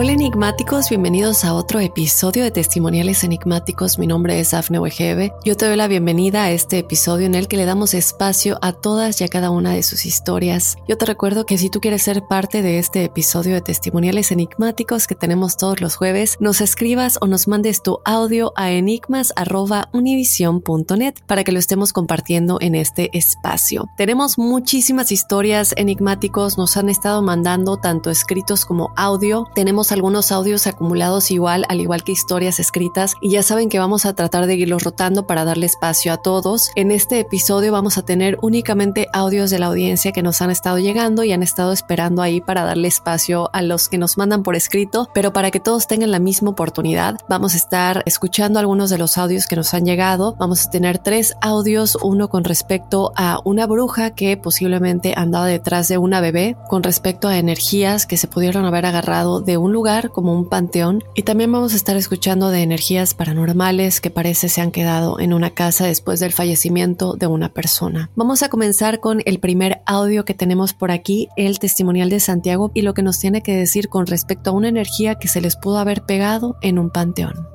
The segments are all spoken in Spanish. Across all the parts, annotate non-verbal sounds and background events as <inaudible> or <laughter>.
Hola enigmáticos, bienvenidos a otro episodio de Testimoniales Enigmáticos. Mi nombre es Afne Wegebe. Yo te doy la bienvenida a este episodio en el que le damos espacio a todas y a cada una de sus historias. Yo te recuerdo que si tú quieres ser parte de este episodio de Testimoniales Enigmáticos que tenemos todos los jueves, nos escribas o nos mandes tu audio a enigmas.univision.net para que lo estemos compartiendo en este espacio. Tenemos muchísimas historias enigmáticos, nos han estado mandando tanto escritos como audio. Tenemos algunos audios acumulados igual, al igual que historias escritas, y ya saben que vamos a tratar de irlos rotando para darle espacio a todos. En este episodio vamos a tener únicamente audios de la audiencia que nos han estado llegando y han estado esperando ahí para darle espacio a los que nos mandan por escrito, pero para que todos tengan la misma oportunidad, vamos a estar escuchando algunos de los audios que nos han llegado. Vamos a tener tres audios, uno con respecto a una bruja que posiblemente andaba detrás de una bebé, con respecto a energías que se pudieron haber agarrado de un lugar como un panteón y también vamos a estar escuchando de energías paranormales que parece se han quedado en una casa después del fallecimiento de una persona. Vamos a comenzar con el primer audio que tenemos por aquí, el testimonial de Santiago y lo que nos tiene que decir con respecto a una energía que se les pudo haber pegado en un panteón.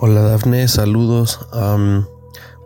Hola Dafne, saludos.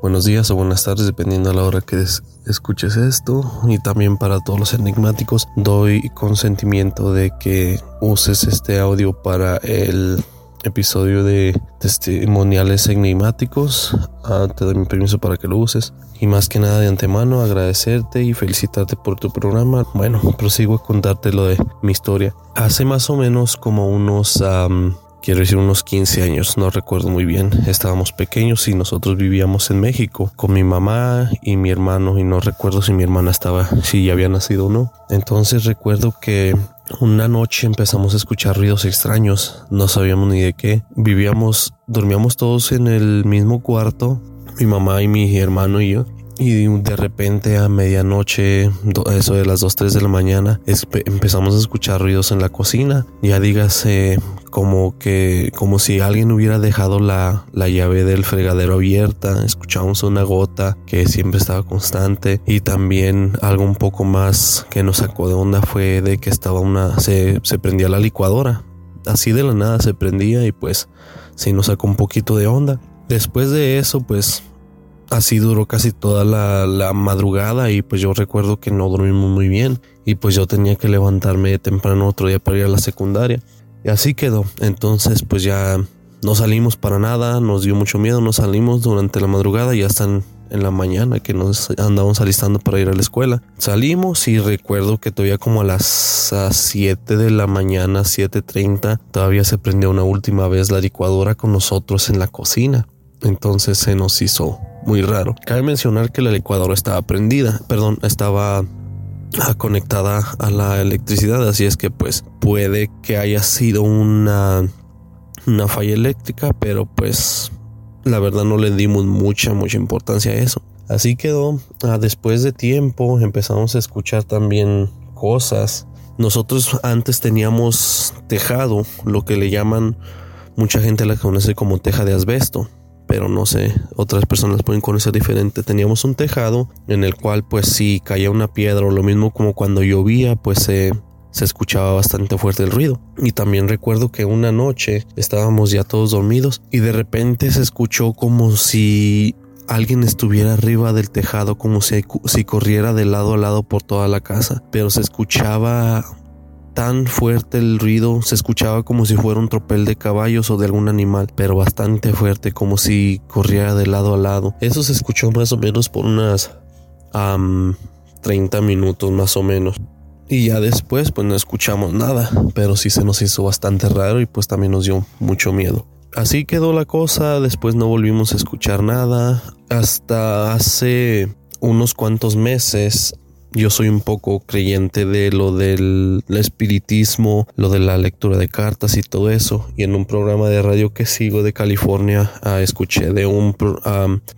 buenos días o buenas tardes, dependiendo de la hora que es- escuches esto. Y también para todos los enigmáticos, doy consentimiento de que uses este audio para el episodio de testimoniales enigmáticos. Ah, te doy mi permiso para que lo uses. Y más que nada de antemano, agradecerte y felicitarte por tu programa. Bueno, prosigo a contarte lo de mi historia. Hace más o menos como unos... am, Quiero decir unos 15 años, no recuerdo muy bien. Estábamos pequeños y nosotros vivíamos en México con mi mamá y mi hermano y no recuerdo si mi hermana estaba, si ya había nacido o no. Entonces recuerdo que una noche empezamos a escuchar ruidos extraños, no sabíamos ni de qué. Vivíamos, dormíamos todos en el mismo cuarto, mi mamá y mi hermano y yo. Y de repente a medianoche, eso de las 2, 3 de la mañana, empezamos a escuchar ruidos en la cocina. Ya dígase como que, como si alguien hubiera dejado la, la llave del fregadero abierta. Escuchamos una gota que siempre estaba constante. Y también algo un poco más que nos sacó de onda fue de que estaba una, se, se prendía la licuadora. Así de la nada se prendía y pues sí nos sacó un poquito de onda. Después de eso, pues así duró casi toda la, la, madrugada y pues yo recuerdo que no dormimos muy bien y pues yo tenía que levantarme temprano otro día para ir a la secundaria. Y así quedó. Entonces pues ya no salimos para nada, nos dio mucho miedo, no salimos durante la madrugada y ya están en la mañana que nos andábamos alistando para ir a la escuela. Salimos y recuerdo que todavía como a las 7 de la mañana, 7.30, todavía se prendió una última vez la licuadora con nosotros en la cocina. Entonces se nos hizo muy raro. Cabe mencionar que la licuadora estaba prendida, perdón, estaba conectada a la electricidad, así es que pues puede que haya sido una una falla eléctrica, pero pues la verdad no le dimos mucha, mucha importancia a eso. Así quedó. Ah, después de tiempo empezamos a escuchar también cosas. Nosotros antes teníamos tejado, lo que le llaman, mucha gente la conoce como teja de asbesto, pero no sé, otras personas pueden conocer diferente. Teníamos un tejado en el cual pues si caía una piedra o lo mismo como cuando llovía, pues se escuchaba bastante fuerte el ruido. Y también recuerdo que una noche estábamos ya todos dormidos y de repente se escuchó como si alguien estuviera arriba del tejado, como si, si corriera de lado a lado por toda la casa. Pero se escuchaba tan fuerte el ruido, se escuchaba como si fuera un tropel de caballos o de algún animal, pero bastante fuerte, como si corriera de lado a lado. Eso se escuchó más o menos por unas 30 minutos más o menos. Y ya después pues no escuchamos nada, pero sí se nos hizo bastante raro y pues también nos dio mucho miedo. Así quedó la cosa, después no volvimos a escuchar nada. Hasta hace unos cuantos meses yo soy un poco creyente de lo del espiritismo, lo de la lectura de cartas y todo eso. Y en un programa de radio que sigo de California, ah, escuché de, un,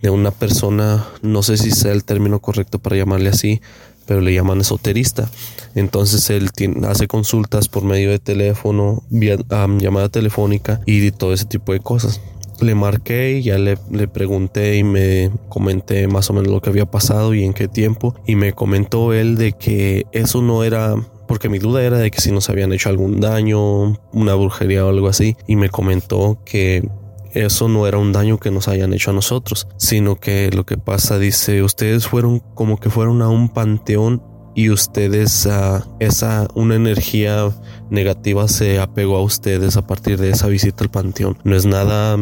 de una persona, no sé si sea el término correcto para llamarle así, pero le llaman esoterista. Entonces él hace consultas por medio de teléfono, vía llamada telefónica y todo ese tipo de cosas. Le marqué y ya le, le, pregunté y me comenté más o menos lo que había pasado y en qué tiempo. Y me comentó él de que eso no era porque mi duda era de que si nos habían hecho algún daño, una brujería o algo así. Y me comentó que eso no era un daño que nos hayan hecho a nosotros, sino que lo que pasa, dice, ustedes fueron como que fueron a un panteón y ustedes, uh, esa, una energía negativa se apegó a ustedes a partir de esa visita al panteón. No es nada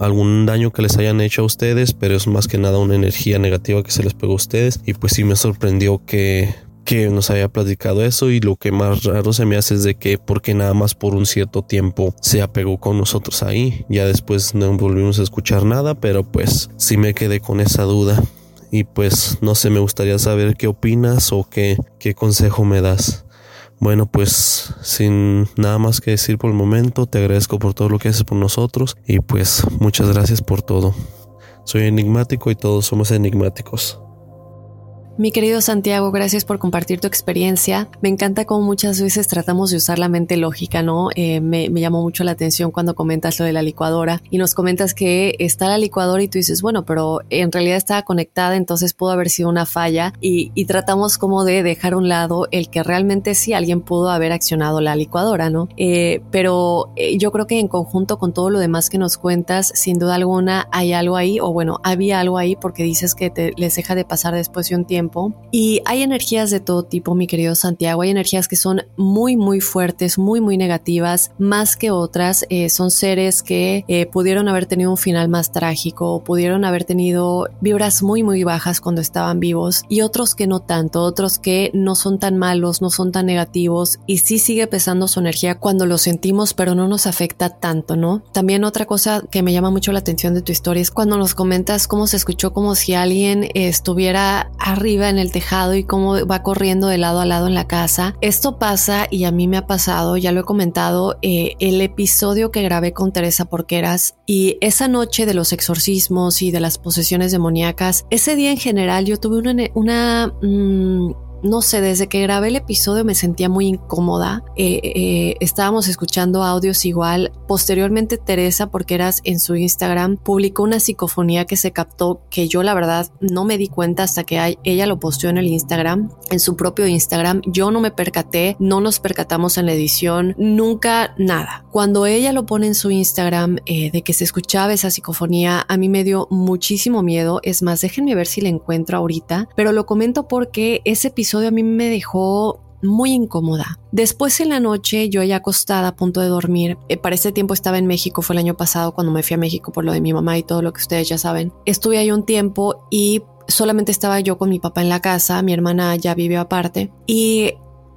algún daño que les hayan hecho a ustedes, pero es más que nada una energía negativa que se les pegó a ustedes. Y pues sí me sorprendió que que nos había platicado eso y lo que más raro se me hace es de que porque nada más por un cierto tiempo se apegó con nosotros ahí. Ya después no volvimos a escuchar nada, pero pues sí me quedé con esa duda. Y pues no sé, me gustaría saber qué opinas o qué, qué consejo me das. Bueno, pues sin nada más que decir por el momento, te agradezco por todo lo que haces por nosotros y pues muchas gracias por todo. Soy enigmático y todos somos enigmáticos. Mi querido Santiago, gracias por compartir tu experiencia. Me encanta cómo muchas veces tratamos de usar la mente lógica, ¿no? Eh, me, llamó mucho la atención cuando comentas lo de la licuadora y nos comentas que está la licuadora y tú dices, bueno, pero en realidad estaba conectada, entonces pudo haber sido una falla y, tratamos como de dejar a un lado el que realmente sí alguien pudo haber accionado la licuadora, ¿no? Eh, pero eh, yo creo que en conjunto con todo lo demás que nos cuentas, sin duda alguna hay algo ahí, o bueno, había algo ahí porque dices que te, les deja de pasar después de un tiempo y hay energías de todo tipo, mi querido Santiago. Hay energías que son muy, muy fuertes, muy, muy negativas, más que otras. Eh, son seres que eh, pudieron haber tenido un final más trágico, pudieron haber tenido vibras muy, muy bajas cuando estaban vivos y otros que no tanto, otros que no son tan malos, no son tan negativos y sí sigue pesando su energía cuando lo sentimos, pero no nos afecta tanto, ¿no? También otra cosa que me llama mucho la atención de tu historia es cuando nos comentas cómo se escuchó como si alguien estuviera arriba en el tejado y cómo va corriendo de lado a lado en la casa. Esto pasa y a mí me ha pasado, ya lo he comentado, eh, el episodio que grabé con Teresa Porqueras y esa noche de los exorcismos y de las posesiones demoníacas, ese día en general yo tuve una, mm, no sé, desde que grabé el episodio me sentía muy incómoda. Eh, eh, estábamos escuchando audios igual. Posteriormente Teresa, porque eras en su Instagram, publicó una psicofonía que se captó que yo la verdad no me di cuenta hasta que ella lo posteó en el Instagram, en su propio Instagram. Yo no me percaté, no nos percatamos en la edición, nunca nada. Cuando ella lo pone en su Instagram eh, de que se escuchaba esa psicofonía, a mí me dio muchísimo miedo. Es más, déjenme ver si la encuentro ahorita, pero lo comento porque ese episodio a mí me dejó muy incómoda. Después en la noche, yo ya acostada a punto de dormir, eh, para ese tiempo estaba en México, fue el año pasado cuando me fui a México por lo de mi mamá y todo lo que ustedes ya saben. Estuve ahí un tiempo y solamente estaba yo con mi papá en la casa, mi hermana ya vive aparte y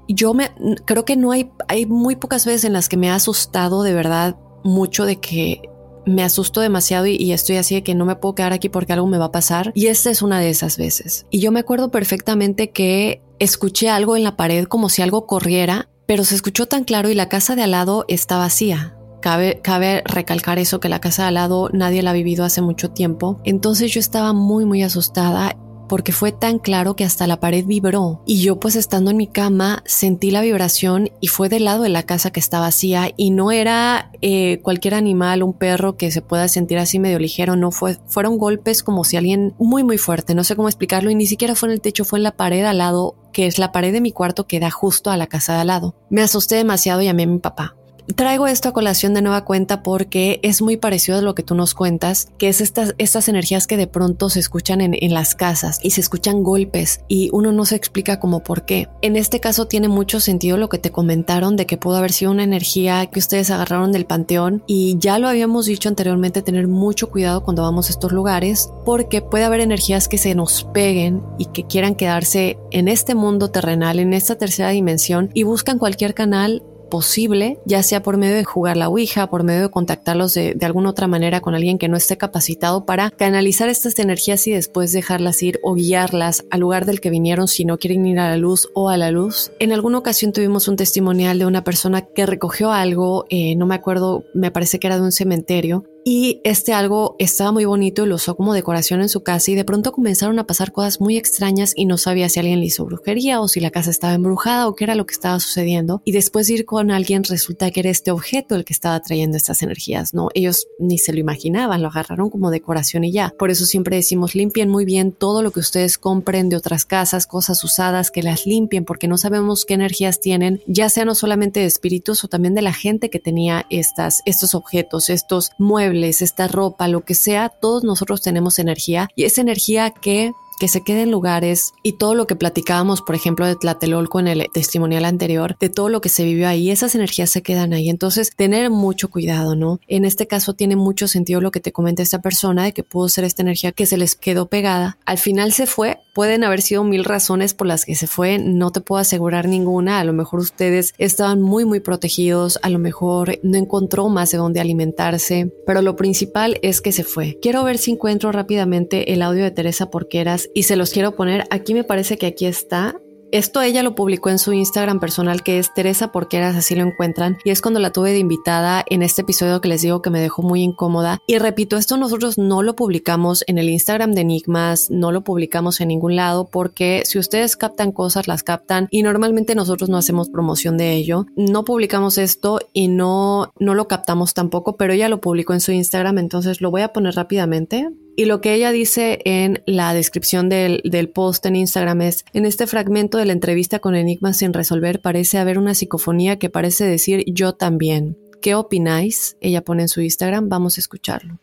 yo me creo que no hay hay muy pocas veces en las que me ha asustado de verdad mucho de que me asusto demasiado y, estoy así de que no me puedo quedar aquí porque algo me va a pasar. Y esta es una de esas veces. Y yo me acuerdo perfectamente que escuché algo en la pared como si algo corriera, pero se escuchó tan claro y la casa de al lado está vacía. Cabe, cabe, recalcar eso, que la casa de al lado nadie la ha vivido hace mucho tiempo. Entonces yo estaba muy, muy asustada porque fue tan claro que hasta la pared vibró y yo pues estando en mi cama sentí la vibración y fue del lado de la casa que estaba vacía y no era eh, cualquier animal, un perro que se pueda sentir así medio ligero, no fue, fueron golpes como si alguien muy muy fuerte, no sé cómo explicarlo y ni siquiera fue en el techo, fue en la pared al lado que es la pared de mi cuarto que da justo a la casa de al lado. Me asusté demasiado y llamé a mi papá. Traigo esto a colación de nueva cuenta porque es muy parecido a lo que tú nos cuentas, que es estas, estas energías que de pronto se escuchan en, en, las casas y se escuchan golpes y uno no se explica como por qué. En este caso tiene mucho sentido lo que te comentaron de que pudo haber sido una energía que ustedes agarraron del panteón y ya lo habíamos dicho anteriormente, tener mucho cuidado cuando vamos a estos lugares porque puede haber energías que se nos peguen y que quieran quedarse en este mundo terrenal, en esta tercera dimensión y buscan cualquier canal posible, ya sea por medio de jugar la Ouija, por medio de contactarlos de, de, alguna otra manera con alguien que no esté capacitado para canalizar estas energías y después dejarlas ir o guiarlas al lugar del que vinieron si no quieren ir a la luz o a la luz. En alguna ocasión tuvimos un testimonial de una persona que recogió algo, eh, no me acuerdo, me parece que era de un cementerio, y este algo estaba muy bonito y lo usó como decoración en su casa y de pronto comenzaron a pasar cosas muy extrañas y no sabía si alguien le hizo brujería o si la casa estaba embrujada o qué era lo que estaba sucediendo y después de ir con alguien resulta que era este objeto el que estaba trayendo estas energías, ¿no? Ellos ni se lo imaginaban, lo agarraron como decoración y ya. Por eso siempre decimos limpien muy bien todo lo que ustedes compren de otras casas, cosas usadas, que las limpien porque no sabemos qué energías tienen, ya sea no solamente de espíritus o también de la gente que tenía estas, estos objetos, estos muebles esta ropa, lo que sea, todos nosotros tenemos energía y esa energía que que se quede en lugares y todo lo que platicábamos, por ejemplo, de Tlatelolco en el testimonial anterior, de todo lo que se vivió ahí, esas energías se quedan ahí. Entonces, tener mucho cuidado, ¿no? En este caso tiene mucho sentido lo que te comenta esta persona de que pudo ser esta energía que se les quedó pegada. Al final se fue, pueden haber sido mil razones por las que se fue, no te puedo asegurar ninguna. A lo mejor ustedes estaban muy, muy protegidos, a lo mejor no encontró más de dónde alimentarse, pero lo principal es que se fue. Quiero ver si encuentro rápidamente el audio de Teresa Porqueras y se los quiero poner. Aquí me parece que aquí está. Esto ella lo publicó en su Instagram personal que es Teresa Porqueras, así lo encuentran. Y es cuando la tuve de invitada en este episodio que les digo que me dejó muy incómoda. Y repito, esto nosotros no lo publicamos en el Instagram de Enigmas, no lo publicamos en ningún lado porque si ustedes captan cosas, las captan y normalmente nosotros no hacemos promoción de ello. No publicamos esto y no, no lo captamos tampoco, pero ella lo publicó en su Instagram, entonces lo voy a poner rápidamente y lo que ella dice en la descripción del, del, post en Instagram es, en este fragmento de la entrevista con Enigmas sin resolver parece haber una psicofonía que parece decir yo también. ¿Qué opináis? Ella pone en su Instagram, vamos a escucharlo.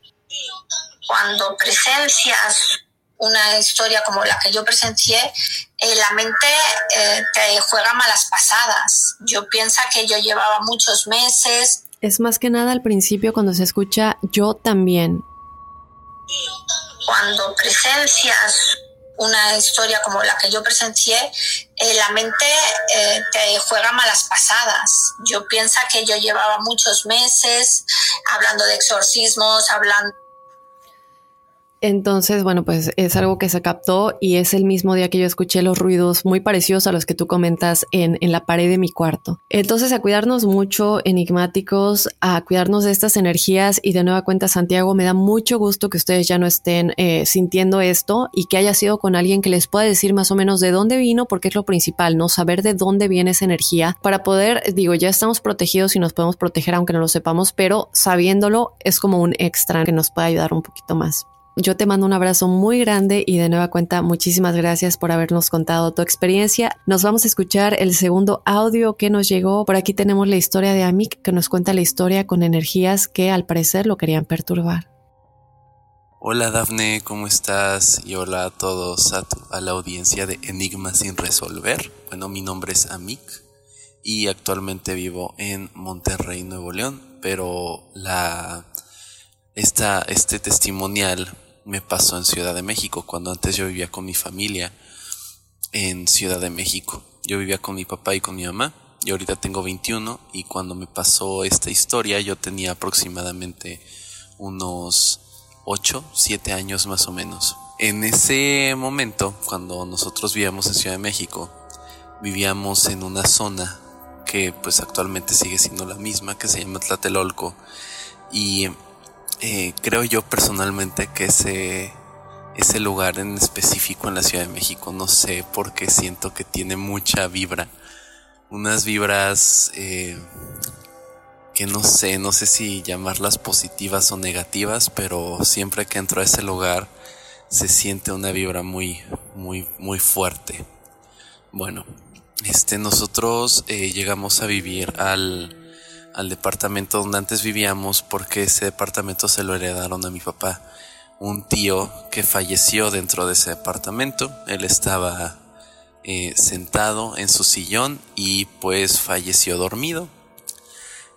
Cuando presencias una historia como la que yo presencié, eh, la mente eh, te juega malas pasadas. Yo pienso que yo llevaba muchos meses. Es más que nada al principio cuando se escucha yo también cuando presencias una historia como la que yo presencié, eh, la mente eh, te juega malas pasadas. Yo pienso que yo llevaba muchos meses hablando de exorcismos, hablando... Entonces, bueno, pues es algo que se captó y es el mismo día que yo escuché los ruidos muy parecidos a los que tú comentas en, la pared de mi cuarto. Entonces, a cuidarnos mucho, enigmáticos, a cuidarnos de estas energías y de nueva cuenta, Santiago, me da mucho gusto que ustedes ya no estén eh, sintiendo esto y que haya sido con alguien que les pueda decir más o menos de dónde vino, porque es lo principal, ¿no? Saber de dónde viene esa energía para poder, digo, ya estamos protegidos y nos podemos proteger aunque no lo sepamos, pero sabiéndolo es como un extra que nos puede ayudar un poquito más. Yo te mando un abrazo muy grande y de nueva cuenta muchísimas gracias por habernos contado tu experiencia. Nos vamos a escuchar el segundo audio que nos llegó. Por aquí tenemos la historia de Amik que nos cuenta la historia con energías que al parecer lo querían perturbar. Hola Dafne, ¿cómo estás? Y hola a todos, a, la audiencia de Enigma sin resolver. Bueno, mi nombre es Amik y actualmente vivo en Monterrey, Nuevo León, pero la esta, este testimonial me pasó en Ciudad de México, cuando antes yo vivía con mi familia en Ciudad de México. Yo vivía con mi papá y con mi mamá, y ahorita tengo 21, y cuando me pasó esta historia yo tenía aproximadamente unos 8, 7 años más o menos. En ese momento, cuando nosotros vivíamos en Ciudad de México, vivíamos en una zona que pues actualmente sigue siendo la misma, que se llama Tlatelolco, y eh, creo yo personalmente que ese, ese lugar en específico en la Ciudad de México, no sé, porque siento que tiene mucha vibra. Unas vibras eh, que no sé, no sé si llamarlas positivas o negativas, pero siempre que entro a ese lugar se siente una vibra muy, muy, muy fuerte. Bueno, este, nosotros eh, llegamos a vivir al, al departamento donde antes vivíamos porque ese departamento se lo heredaron a mi papá. Un tío que falleció dentro de ese departamento. Él estaba eh, sentado en su sillón y pues falleció dormido.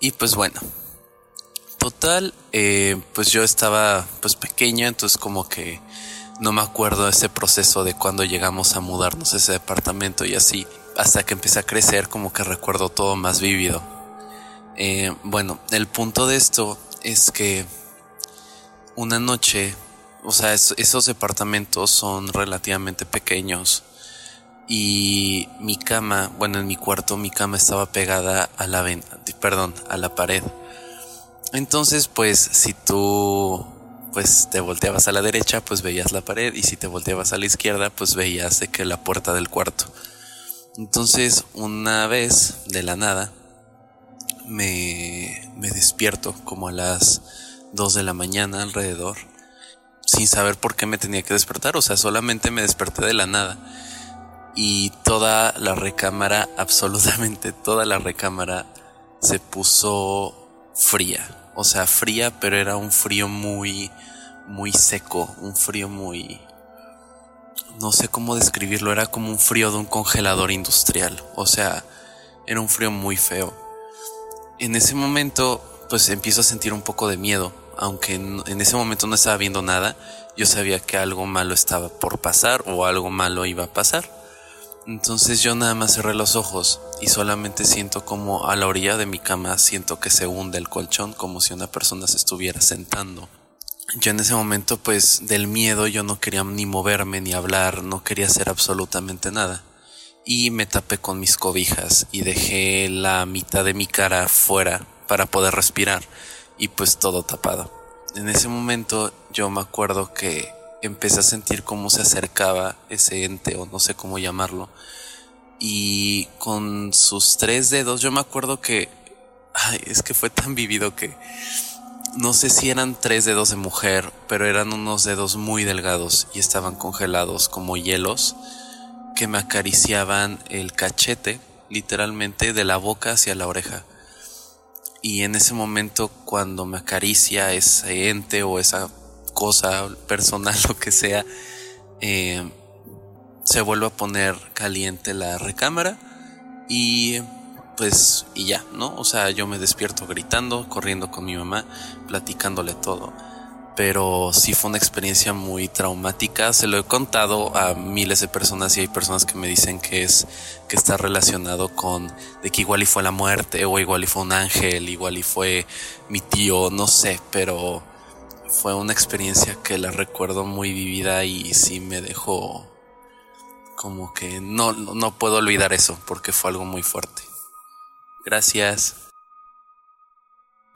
Y pues bueno, total, eh, pues yo estaba pues pequeño, entonces como que no me acuerdo de ese proceso de cuando llegamos a mudarnos a ese departamento y así. Hasta que empecé a crecer como que recuerdo todo más vívido. Eh, bueno, el punto de esto es que una noche, o sea, esos departamentos son relativamente pequeños y mi cama, bueno, en mi cuarto mi cama estaba pegada a la perdón, a la pared. Entonces, pues si tú pues te volteabas a la derecha, pues veías la pared y si te volteabas a la izquierda, pues veías de que la puerta del cuarto. Entonces, una vez de la nada, me, me despierto como a las 2 de la mañana alrededor, sin saber por qué me tenía que despertar, o sea, solamente me desperté de la nada. Y toda la recámara, <laughs> absolutamente toda la recámara, se puso fría. O sea, fría, pero era un frío muy, muy seco, un frío muy... No sé cómo describirlo, era como un frío de un congelador industrial. O sea, era un frío muy feo en ese momento pues empiezo a sentir un poco de miedo, aunque en, ese momento no estaba viendo nada, yo sabía que algo malo estaba por pasar o algo malo iba a pasar. Entonces yo nada más cerré los ojos y solamente siento como a la orilla de mi cama siento que se hunde el colchón como si una persona se estuviera sentando. Yo en ese momento pues del miedo yo no quería ni moverme ni hablar, no quería hacer absolutamente nada y me tapé con mis cobijas y dejé la mitad de mi cara fuera para poder respirar y pues todo tapado. En ese momento yo me acuerdo que empecé a sentir cómo se acercaba ese ente o no sé cómo llamarlo y con sus tres dedos yo me acuerdo que es que fue tan vivido que no sé si eran tres dedos de mujer, pero eran unos dedos muy delgados y estaban congelados como hielos que me acariciaban el cachete, literalmente, de la boca hacia la oreja. Y en ese momento, cuando me acaricia ese ente o esa cosa personal, <laughs> lo que sea, eh, se vuelve a poner caliente la recámara y pues y ya, ¿no? O sea, yo me despierto gritando, corriendo con mi mamá, platicándole todo pero sí fue una experiencia muy traumática. Se lo he contado a miles de personas y hay personas que me dicen que es que está relacionado con de que igual y fue la muerte o igual y fue un ángel, igual y fue mi tío, no sé, pero fue una experiencia que la recuerdo muy vivida y sí me dejó como que no, no puedo olvidar eso porque fue algo muy fuerte. Gracias.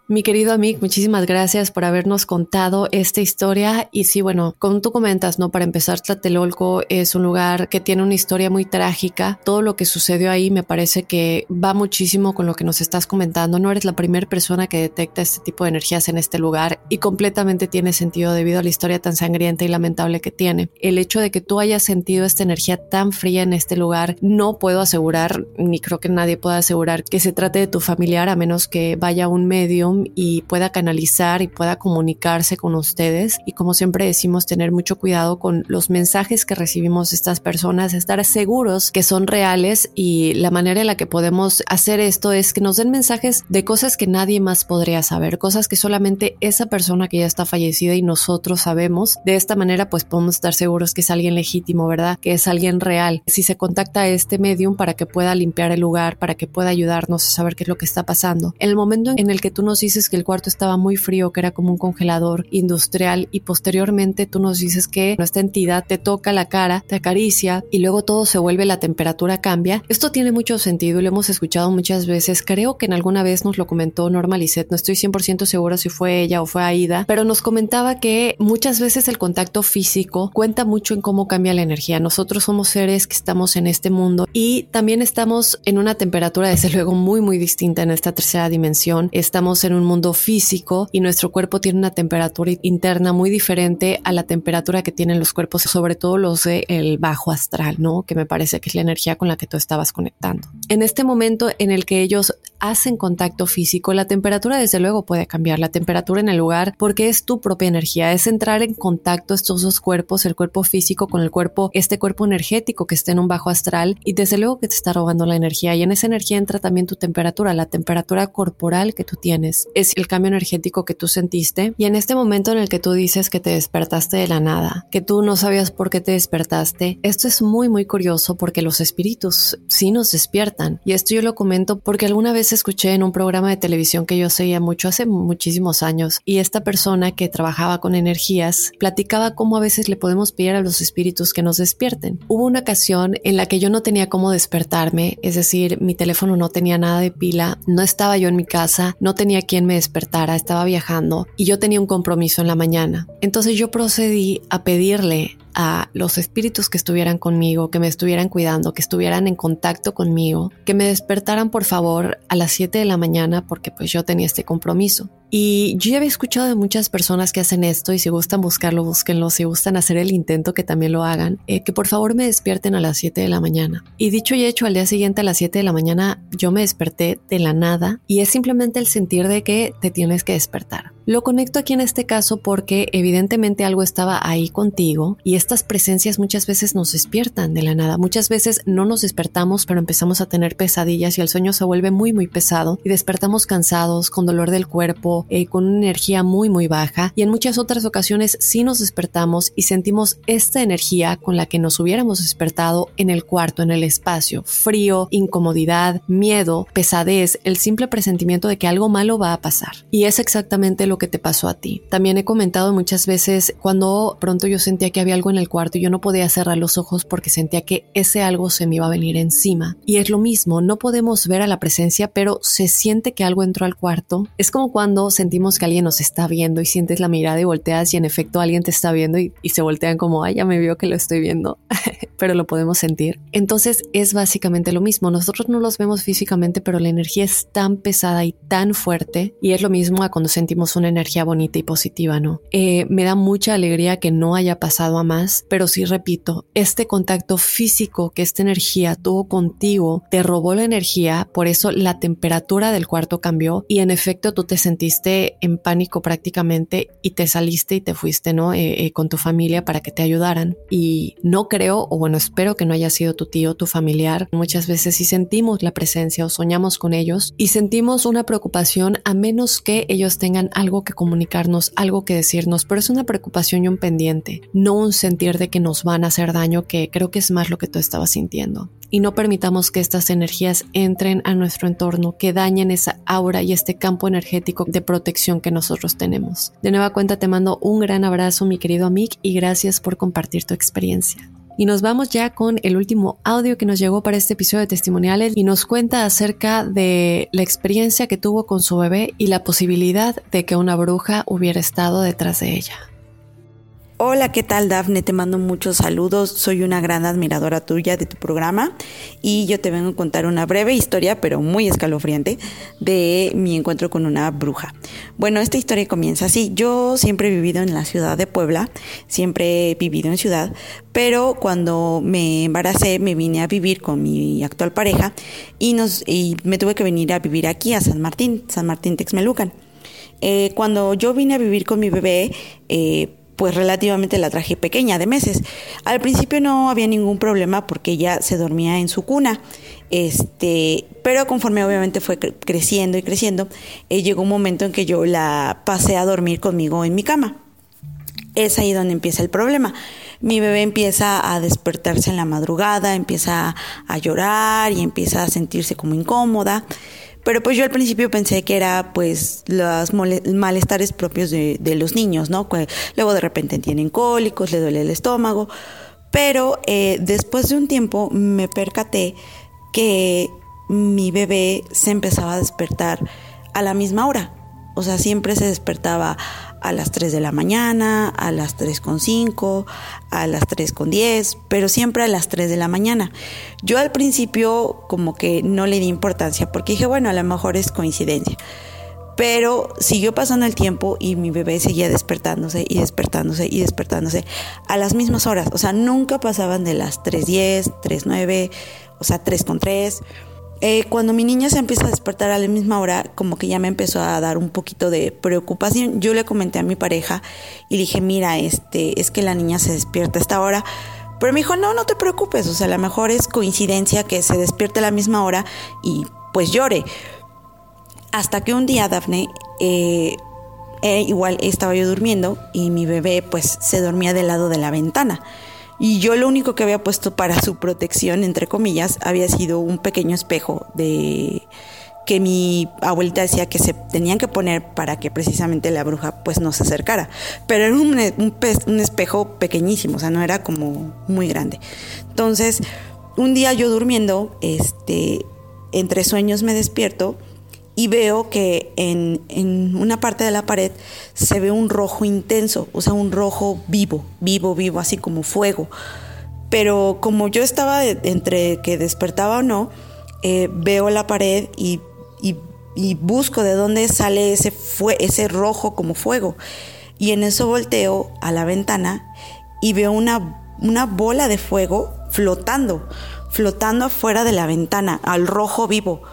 Mi querido amigo, muchísimas gracias por habernos contado esta historia. Y sí, bueno, como tú comentas, ¿no? Para empezar, Tlatelolco es un lugar que tiene una historia muy trágica. Todo lo que sucedió ahí me parece que va muchísimo con lo que nos estás comentando. No eres la primera persona que detecta este tipo de energías en este lugar y completamente tiene sentido debido a la historia tan sangrienta y lamentable que tiene. El hecho de que tú hayas sentido esta energía tan fría en este lugar, no puedo asegurar, ni creo que nadie pueda asegurar que se trate de tu familiar a menos que vaya un medio y pueda canalizar y pueda comunicarse con ustedes. Y como siempre decimos, tener mucho cuidado con los mensajes que recibimos de estas personas, estar seguros que son reales y la manera en la que podemos hacer esto es que nos den mensajes de cosas que nadie más podría saber, cosas que solamente esa persona que ya está fallecida y nosotros sabemos. De esta manera pues podemos estar seguros que es alguien legítimo, ¿verdad? Que es alguien real. Si se contacta a este medium para que pueda limpiar el lugar, para que pueda ayudarnos a saber qué es lo que está pasando. En el momento en el que tú nos dices que el cuarto estaba muy frío, que era como un congelador industrial y posteriormente tú nos dices que esta entidad te toca la cara, te acaricia y luego todo se vuelve, la temperatura cambia. Esto tiene mucho sentido y lo hemos escuchado muchas veces. Creo que en alguna vez nos lo comentó Norma Lisset, no estoy 100% segura si fue ella o fue Aida, pero nos comentaba que muchas veces el contacto físico cuenta mucho en cómo cambia la energía. Nosotros somos seres que estamos en este mundo y también estamos en una temperatura desde <laughs> luego muy muy distinta en esta tercera dimensión. Estamos en un mundo físico y nuestro cuerpo tiene una temperatura interna muy diferente a la temperatura que tienen los cuerpos, sobre todo los del el bajo astral, ¿no? Que me parece que es la energía con la que tú estabas conectando. En este momento en el que ellos hacen contacto físico, la temperatura desde luego puede cambiar, la temperatura en el lugar, porque es tu propia energía, es entrar en contacto estos dos cuerpos, el cuerpo físico con el cuerpo, este cuerpo energético que está en un bajo astral y desde luego que te está robando la energía y en esa energía entra también tu temperatura, la temperatura corporal que tú tienes. Es el cambio energético que tú sentiste y en este momento en el que tú dices que te despertaste de la nada, que tú no sabías por qué te despertaste, esto es muy muy curioso porque los espíritus sí nos despiertan y esto yo lo comento porque alguna vez escuché en un programa de televisión que yo seguía mucho hace muchísimos años y esta persona que trabajaba con energías platicaba cómo a veces le podemos pedir a los espíritus que nos despierten. Hubo una ocasión en la que yo no tenía cómo despertarme, es decir, mi teléfono no tenía nada de pila, no estaba yo en mi casa, no tenía quien me despertara, estaba viajando y yo tenía un compromiso en la mañana. Entonces yo procedí a pedirle a los espíritus que estuvieran conmigo, que me estuvieran cuidando, que estuvieran en contacto conmigo, que me despertaran por favor a las 7 de la mañana porque pues yo tenía este compromiso. Y yo ya había escuchado de muchas personas que hacen esto y si gustan buscarlo, búsquenlo, si gustan hacer el intento, que también lo hagan, eh, que por favor me despierten a las 7 de la mañana. Y dicho y hecho, al día siguiente a las 7 de la mañana yo me desperté de la nada y es simplemente el sentir de que te tienes que despertar. Lo conecto aquí en este caso porque evidentemente algo estaba ahí contigo y estas presencias muchas veces nos despiertan de la nada. Muchas veces no nos despertamos pero empezamos a tener pesadillas y el sueño se vuelve muy muy pesado y despertamos cansados, con dolor del cuerpo, eh, con una energía muy muy baja y en muchas otras ocasiones sí nos despertamos y sentimos esta energía con la que nos hubiéramos despertado en el cuarto, en el espacio, frío, incomodidad, miedo, pesadez, el simple presentimiento de que algo malo va a pasar. Y es exactamente lo que te pasó a ti. También he comentado muchas veces cuando pronto yo sentía que había algo en el cuarto y yo no podía cerrar los ojos porque sentía que ese algo se me iba a venir encima. Y es lo mismo, no podemos ver a la presencia, pero se siente que algo entró al cuarto. Es como cuando sentimos que alguien nos está viendo y sientes la mirada y volteas y en efecto alguien te está viendo y, y se voltean como, ay, ya me vio que lo estoy viendo, <laughs> pero lo podemos sentir. Entonces es básicamente lo mismo. Nosotros no los vemos físicamente, pero la energía es tan pesada y tan fuerte y es lo mismo a cuando sentimos un energía bonita y positiva, ¿no? Eh, me da mucha alegría que no haya pasado a más, pero sí repito, este contacto físico que esta energía tuvo contigo te robó la energía, por eso la temperatura del cuarto cambió y en efecto tú te sentiste en pánico prácticamente y te saliste y te fuiste, ¿no? Eh, eh, con tu familia para que te ayudaran. Y no creo, o bueno, espero que no haya sido tu tío, tu familiar. Muchas veces sí sentimos la presencia o soñamos con ellos y sentimos una preocupación a menos que ellos tengan algo que comunicarnos, algo que decirnos, pero es una preocupación y un pendiente, no un sentir de que nos van a hacer daño, que creo que es más lo que tú estabas sintiendo. Y no permitamos que estas energías entren a nuestro entorno, que dañen esa aura y este campo energético de protección que nosotros tenemos. De nueva cuenta te mando un gran abrazo, mi querido Amic, y gracias por compartir tu experiencia. Y nos vamos ya con el último audio que nos llegó para este episodio de testimoniales y nos cuenta acerca de la experiencia que tuvo con su bebé y la posibilidad de que una bruja hubiera estado detrás de ella. Hola, ¿qué tal Dafne? Te mando muchos saludos. Soy una gran admiradora tuya de tu programa y yo te vengo a contar una breve historia, pero muy escalofriante, de mi encuentro con una bruja. Bueno, esta historia comienza así. Yo siempre he vivido en la ciudad de Puebla, siempre he vivido en ciudad, pero cuando me embaracé me vine a vivir con mi actual pareja y, nos, y me tuve que venir a vivir aquí a San Martín, San Martín Texmelucan. Eh, cuando yo vine a vivir con mi bebé, eh, pues relativamente la traje pequeña, de meses. Al principio no había ningún problema porque ella se dormía en su cuna. Este, pero conforme obviamente fue creciendo y creciendo, eh, llegó un momento en que yo la pasé a dormir conmigo en mi cama. Es ahí donde empieza el problema. Mi bebé empieza a despertarse en la madrugada, empieza a llorar y empieza a sentirse como incómoda. Pero pues yo al principio pensé que era pues los malestares propios de, los niños, ¿no? Luego de repente tienen cólicos, le duele el estómago. Pero eh, después de un tiempo me percaté que mi bebé se empezaba a despertar a la misma hora. O sea, siempre se despertaba a las 3 de la mañana, a las 3.5, a las 3.10, pero siempre a las 3 de la mañana. Yo al principio como que no le di importancia porque dije, bueno, a lo mejor es coincidencia. Pero siguió pasando el tiempo y mi bebé seguía despertándose y despertándose y despertándose a las mismas horas. O sea, nunca pasaban de las 3.10, 3.9, o sea, 3.3. Eh, cuando mi niña se empieza a despertar a la misma hora, como que ya me empezó a dar un poquito de preocupación. Yo le comenté a mi pareja y dije, mira, este, es que la niña se despierta a esta hora. Pero me dijo, no, no te preocupes, o sea, a lo mejor es coincidencia que se despierte a la misma hora y pues llore. Hasta que un día, Dafne, eh, eh, igual estaba yo durmiendo y mi bebé pues se dormía del lado de la ventana. Y yo lo único que había puesto para su protección, entre comillas, había sido un pequeño espejo de que mi abuelita decía que se tenían que poner para que precisamente la bruja pues no se acercara. Pero era un, un, espejo pequeñísimo, o sea, no era como muy grande. Entonces, un día yo durmiendo, este, entre sueños me despierto y veo que en, una parte de la pared se ve un rojo intenso, o sea, un rojo vivo, vivo, vivo, así como fuego. Pero como yo estaba entre que despertaba o no, eh, veo la pared y, busco de dónde sale ese, fue, ese rojo como fuego. Y en eso volteo a la ventana y veo una, una bola de fuego flotando, flotando afuera de la ventana, al rojo vivo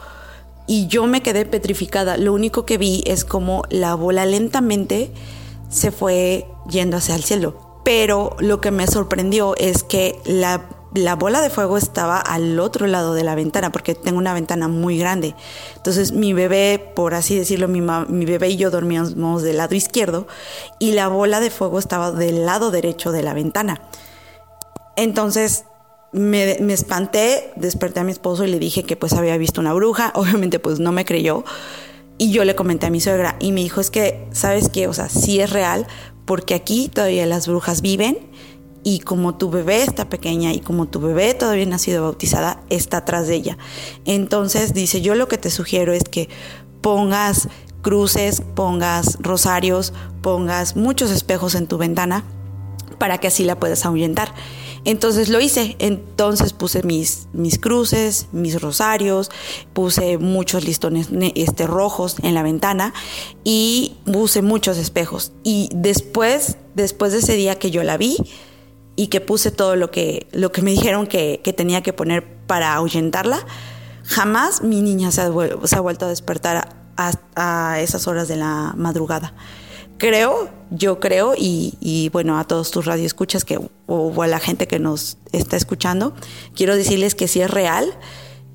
y yo me quedé petrificada. Lo único que vi es como la bola lentamente se fue yendo hacia el cielo. Pero lo que me sorprendió es que la, bola de fuego estaba al otro lado de la ventana, porque tengo una ventana muy grande. Entonces mi bebé, por así decirlo, mi, mi bebé y yo dormíamos del lado izquierdo y la bola de fuego estaba del lado derecho de la ventana. Entonces me, espanté, desperté a mi esposo y le dije que pues había visto una bruja, <laughs> obviamente pues no me creyó y yo le comenté a mi suegra y me dijo es que, ¿sabes qué? O sea, sí es real porque aquí todavía las brujas viven y como tu bebé está pequeña y como tu bebé todavía no ha sido bautizada, está atrás de ella. Entonces dice, yo lo que te sugiero es que pongas cruces, pongas rosarios, pongas muchos espejos en tu ventana para que así la puedas ahuyentar. Entonces lo hice, entonces puse mis, mis cruces, mis rosarios, puse muchos listones este, rojos en la ventana y puse muchos espejos. Y después, después de ese día que yo la vi y que puse todo lo que, lo que me dijeron que, tenía que poner para ahuyentarla, jamás mi niña se ha vuelto a despertar a esas horas de la madrugada creo, yo creo, y, bueno, a todos tus radioescuchas que, o, a la gente que nos está escuchando, quiero decirles que sí es real,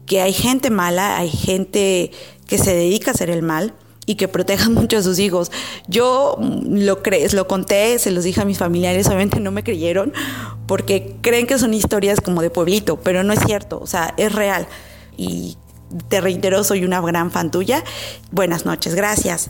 que hay gente mala, hay gente que se dedica a hacer el mal, y que protejan <laughs> mucho a sus hijos. Yo lo crees, lo conté, se los dije a mis familiares, obviamente no me creyeron porque creen que son historias como de pueblito, pero no es cierto, o sea, es real. Y te reitero, soy una gran fan tuya. Buenas noches, gracias.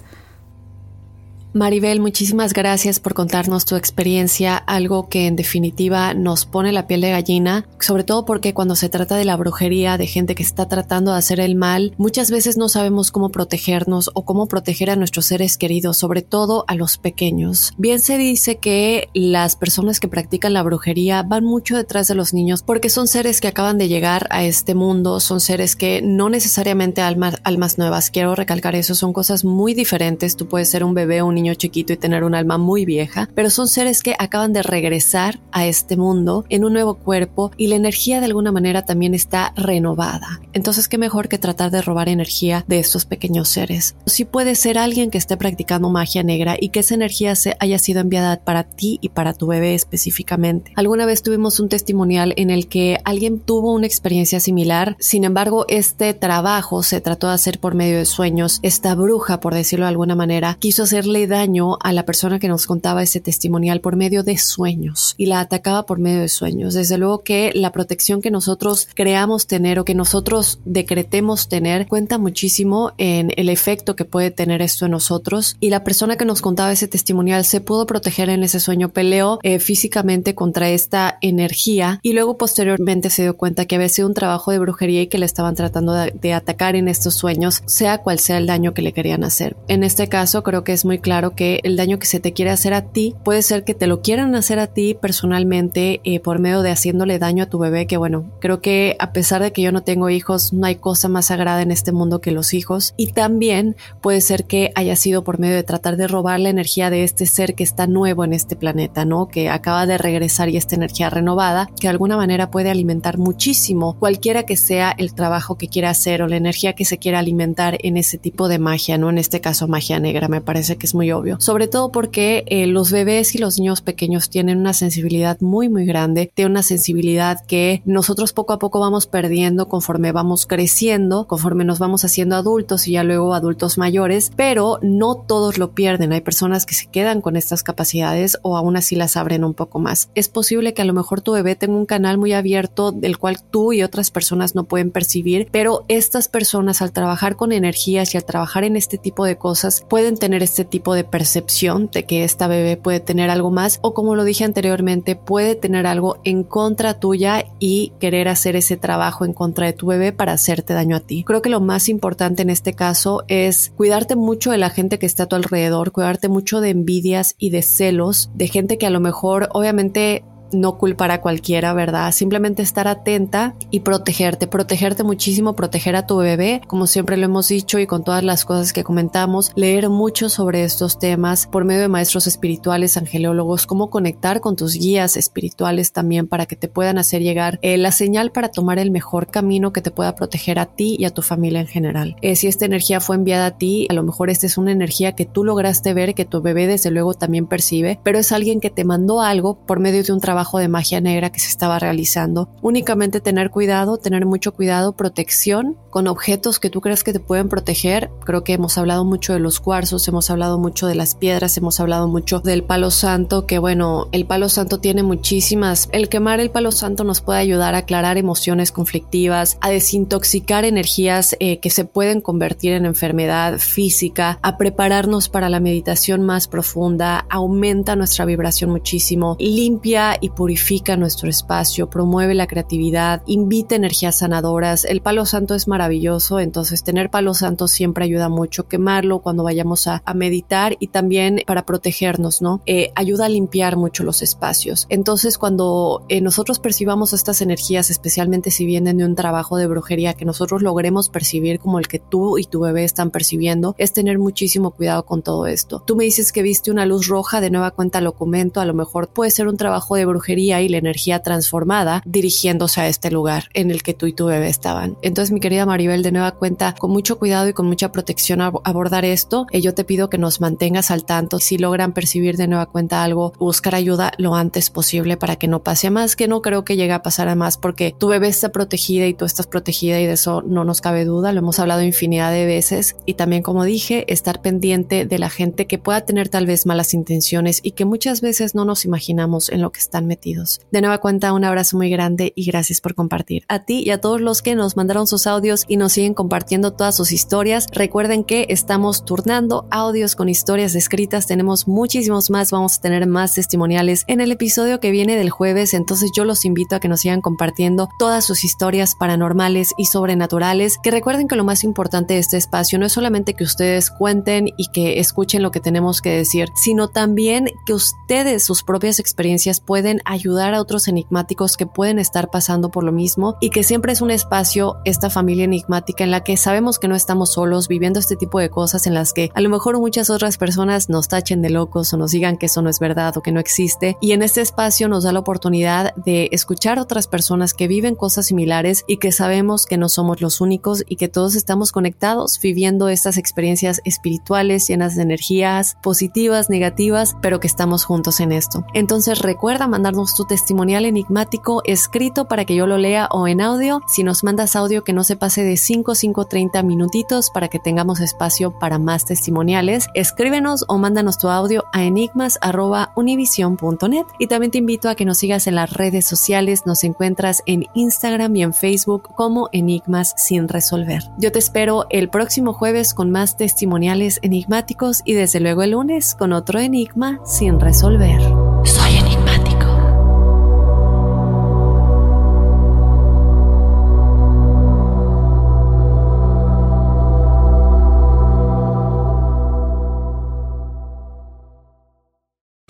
Maribel, muchísimas gracias por contarnos tu experiencia, algo que en definitiva nos pone la piel de gallina, sobre todo porque cuando se trata de la brujería, de gente que está tratando de hacer el mal, muchas veces no sabemos cómo protegernos o cómo proteger a nuestros seres queridos, sobre todo a los pequeños. Bien se dice que las personas que practican la brujería van mucho detrás de los niños porque son seres que acaban de llegar a este mundo, son seres que no necesariamente almas, almas nuevas, quiero recalcar eso, son cosas muy diferentes, tú puedes ser un bebé un niño chiquito y tener un alma muy vieja, pero son seres que acaban de regresar a este mundo en un nuevo cuerpo y la energía de alguna manera también está renovada. Entonces, qué mejor que tratar de robar energía de estos pequeños seres. Si puede ser alguien que esté practicando magia negra y que esa energía se haya sido enviada para ti y para tu bebé específicamente. Alguna vez tuvimos un testimonial en el que alguien tuvo una experiencia similar, sin embargo, este trabajo se trató de hacer por medio de sueños. Esta bruja, por decirlo de alguna manera, quiso hacerle daño a la persona que nos contaba ese testimonial por medio de sueños y la atacaba por medio de sueños. Desde luego que la protección que nosotros creamos tener o que nosotros decretemos tener cuenta muchísimo en el efecto que puede tener esto en nosotros y la persona que nos contaba ese testimonial se pudo proteger en ese sueño, peleó eh, físicamente contra esta energía y luego posteriormente se dio cuenta que había sido un trabajo de brujería y que le estaban tratando de, de atacar en estos sueños, sea cual sea el daño que le querían hacer. En este caso creo que es muy claro que el daño que se te quiere hacer a ti puede ser que te lo quieran hacer a ti personalmente eh, por medio de haciéndole daño a tu bebé, que bueno, creo que a pesar de que yo no tengo hijos, no hay cosa más sagrada en este mundo que los hijos. Y también puede ser que haya sido por medio de tratar de robar la energía de este ser que está nuevo en este planeta, ¿no? Que acaba de regresar y esta energía renovada, que de alguna manera puede alimentar muchísimo cualquiera que sea el trabajo que quiera hacer o la energía que se quiera alimentar en ese tipo de magia, ¿no? En este caso magia negra, me parece que es muy obvio. Sobre todo porque eh, los bebés y los niños pequeños tienen una sensibilidad muy, muy grande, tienen una sensibilidad que nosotros poco a poco vamos perdiendo conforme vamos creciendo, conforme nos vamos haciendo adultos y ya luego adultos mayores, pero no todos lo pierden. Hay personas que se quedan con estas capacidades o aún así las abren un poco más. Es posible que a lo mejor tu bebé tenga un canal muy abierto del cual tú y otras personas no pueden percibir, pero estas personas al trabajar con energías y al trabajar en este tipo de cosas pueden tener este tipo de percepción de que esta bebé puede tener algo más o como lo dije anteriormente, puede tener algo en contra tuya y querer hacer ese trabajo en contra de tu bebé para hacerte daño a ti. Creo que lo más importante en este caso es cuidarte mucho de la gente que está a tu alrededor, cuidarte mucho de envidias y de celos, de gente que a lo mejor obviamente no culpar a cualquiera, ¿verdad? Simplemente estar atenta y protegerte, protegerte muchísimo, proteger a tu bebé, como siempre lo hemos dicho y con todas las cosas que comentamos, leer mucho sobre estos temas por medio de maestros espirituales, angelólogos, cómo conectar con tus guías espirituales también para que te puedan hacer llegar eh, la señal para tomar el mejor camino que te pueda proteger a ti y a tu familia en general. Eh, si esta energía fue enviada a ti, a lo mejor esta es una energía que tú lograste ver, que tu bebé desde luego también percibe, pero es alguien que te mandó algo por medio de un trabajo de magia negra que se estaba realizando. Únicamente tener cuidado, tener mucho cuidado, protección con objetos que tú crees que te pueden proteger. Creo que hemos hablado mucho de los cuarzos, hemos hablado mucho de las piedras, hemos hablado mucho del palo santo, que bueno, el palo santo tiene muchísimas. El quemar el palo santo nos puede ayudar a aclarar emociones conflictivas, a desintoxicar energías eh, que se pueden convertir en enfermedad física, a prepararnos para la meditación más profunda, aumenta nuestra vibración muchísimo, limpia y purifica nuestro espacio, promueve la creatividad, invita energías sanadoras. El palo santo es maravilloso, entonces tener palo santo siempre ayuda mucho, quemarlo cuando vayamos a, meditar y también para protegernos, ¿no? Eh, ayuda a limpiar mucho los espacios. Entonces cuando eh, nosotros percibamos estas energías, especialmente si vienen de un trabajo de brujería, que nosotros logremos percibir como el que tú y tu bebé están percibiendo, es tener muchísimo cuidado con todo esto. Tú me dices que viste una luz roja, de nueva cuenta lo comento, a lo mejor puede ser un trabajo de brujería brujería y la energía transformada dirigiéndose a este lugar en el que tú y tu bebé estaban. Entonces, mi querida Maribel, de nueva cuenta, con mucho cuidado y con mucha protección abordar esto. Y yo te pido que nos mantengas al tanto. Si logran percibir de nueva cuenta algo, buscar ayuda lo antes posible para que no pase más, que no creo que llegue a pasar a más porque tu bebé está protegida y tú estás protegida y de eso no nos cabe duda. Lo hemos hablado infinidad de veces. Y también, como dije, estar pendiente de la gente que pueda tener tal vez malas intenciones y que muchas veces no nos imaginamos en lo que están metidos. De nueva cuenta, un abrazo muy grande y gracias por compartir. A ti y a todos los que nos mandaron sus audios y nos siguen compartiendo todas sus historias. Recuerden que estamos turnando audios con historias escritas. Tenemos muchísimos más. Vamos a tener más testimoniales en el episodio que viene del jueves. Entonces yo los invito a que nos sigan compartiendo todas sus historias paranormales y sobrenaturales. Que recuerden que lo más importante de este espacio no es solamente que ustedes cuenten y que escuchen lo que tenemos que decir, sino también que ustedes, sus propias experiencias, pueden ayudar a otros enigmáticos que pueden estar pasando por lo mismo y que siempre es un espacio, esta familia enigmática, en la que sabemos que no estamos solos viviendo este tipo de cosas en las que a lo mejor muchas otras personas nos tachen de locos o nos digan que eso no es verdad o que no existe. Y en este espacio nos da la oportunidad de escuchar a otras personas que viven cosas similares y que sabemos que no somos los únicos y que todos estamos conectados viviendo estas experiencias espirituales llenas de energías positivas, negativas, pero que estamos juntos en esto. Entonces recuerda mandarnos tu testimonial enigmático escrito para que yo lo lea o en audio. Si nos mandas audio que no se pase de 5, 5, 30 minutitos para que tengamos espacio para más testimoniales, escríbenos o mándanos tu audio a enigmas.univision.net y también te invito a que nos sigas en las redes sociales. Nos encuentras en Instagram y en Facebook como Enigmas sin resolver. Yo te espero el próximo jueves con más testimoniales enigmáticos y desde luego el lunes con otro enigma sin resolver. Soy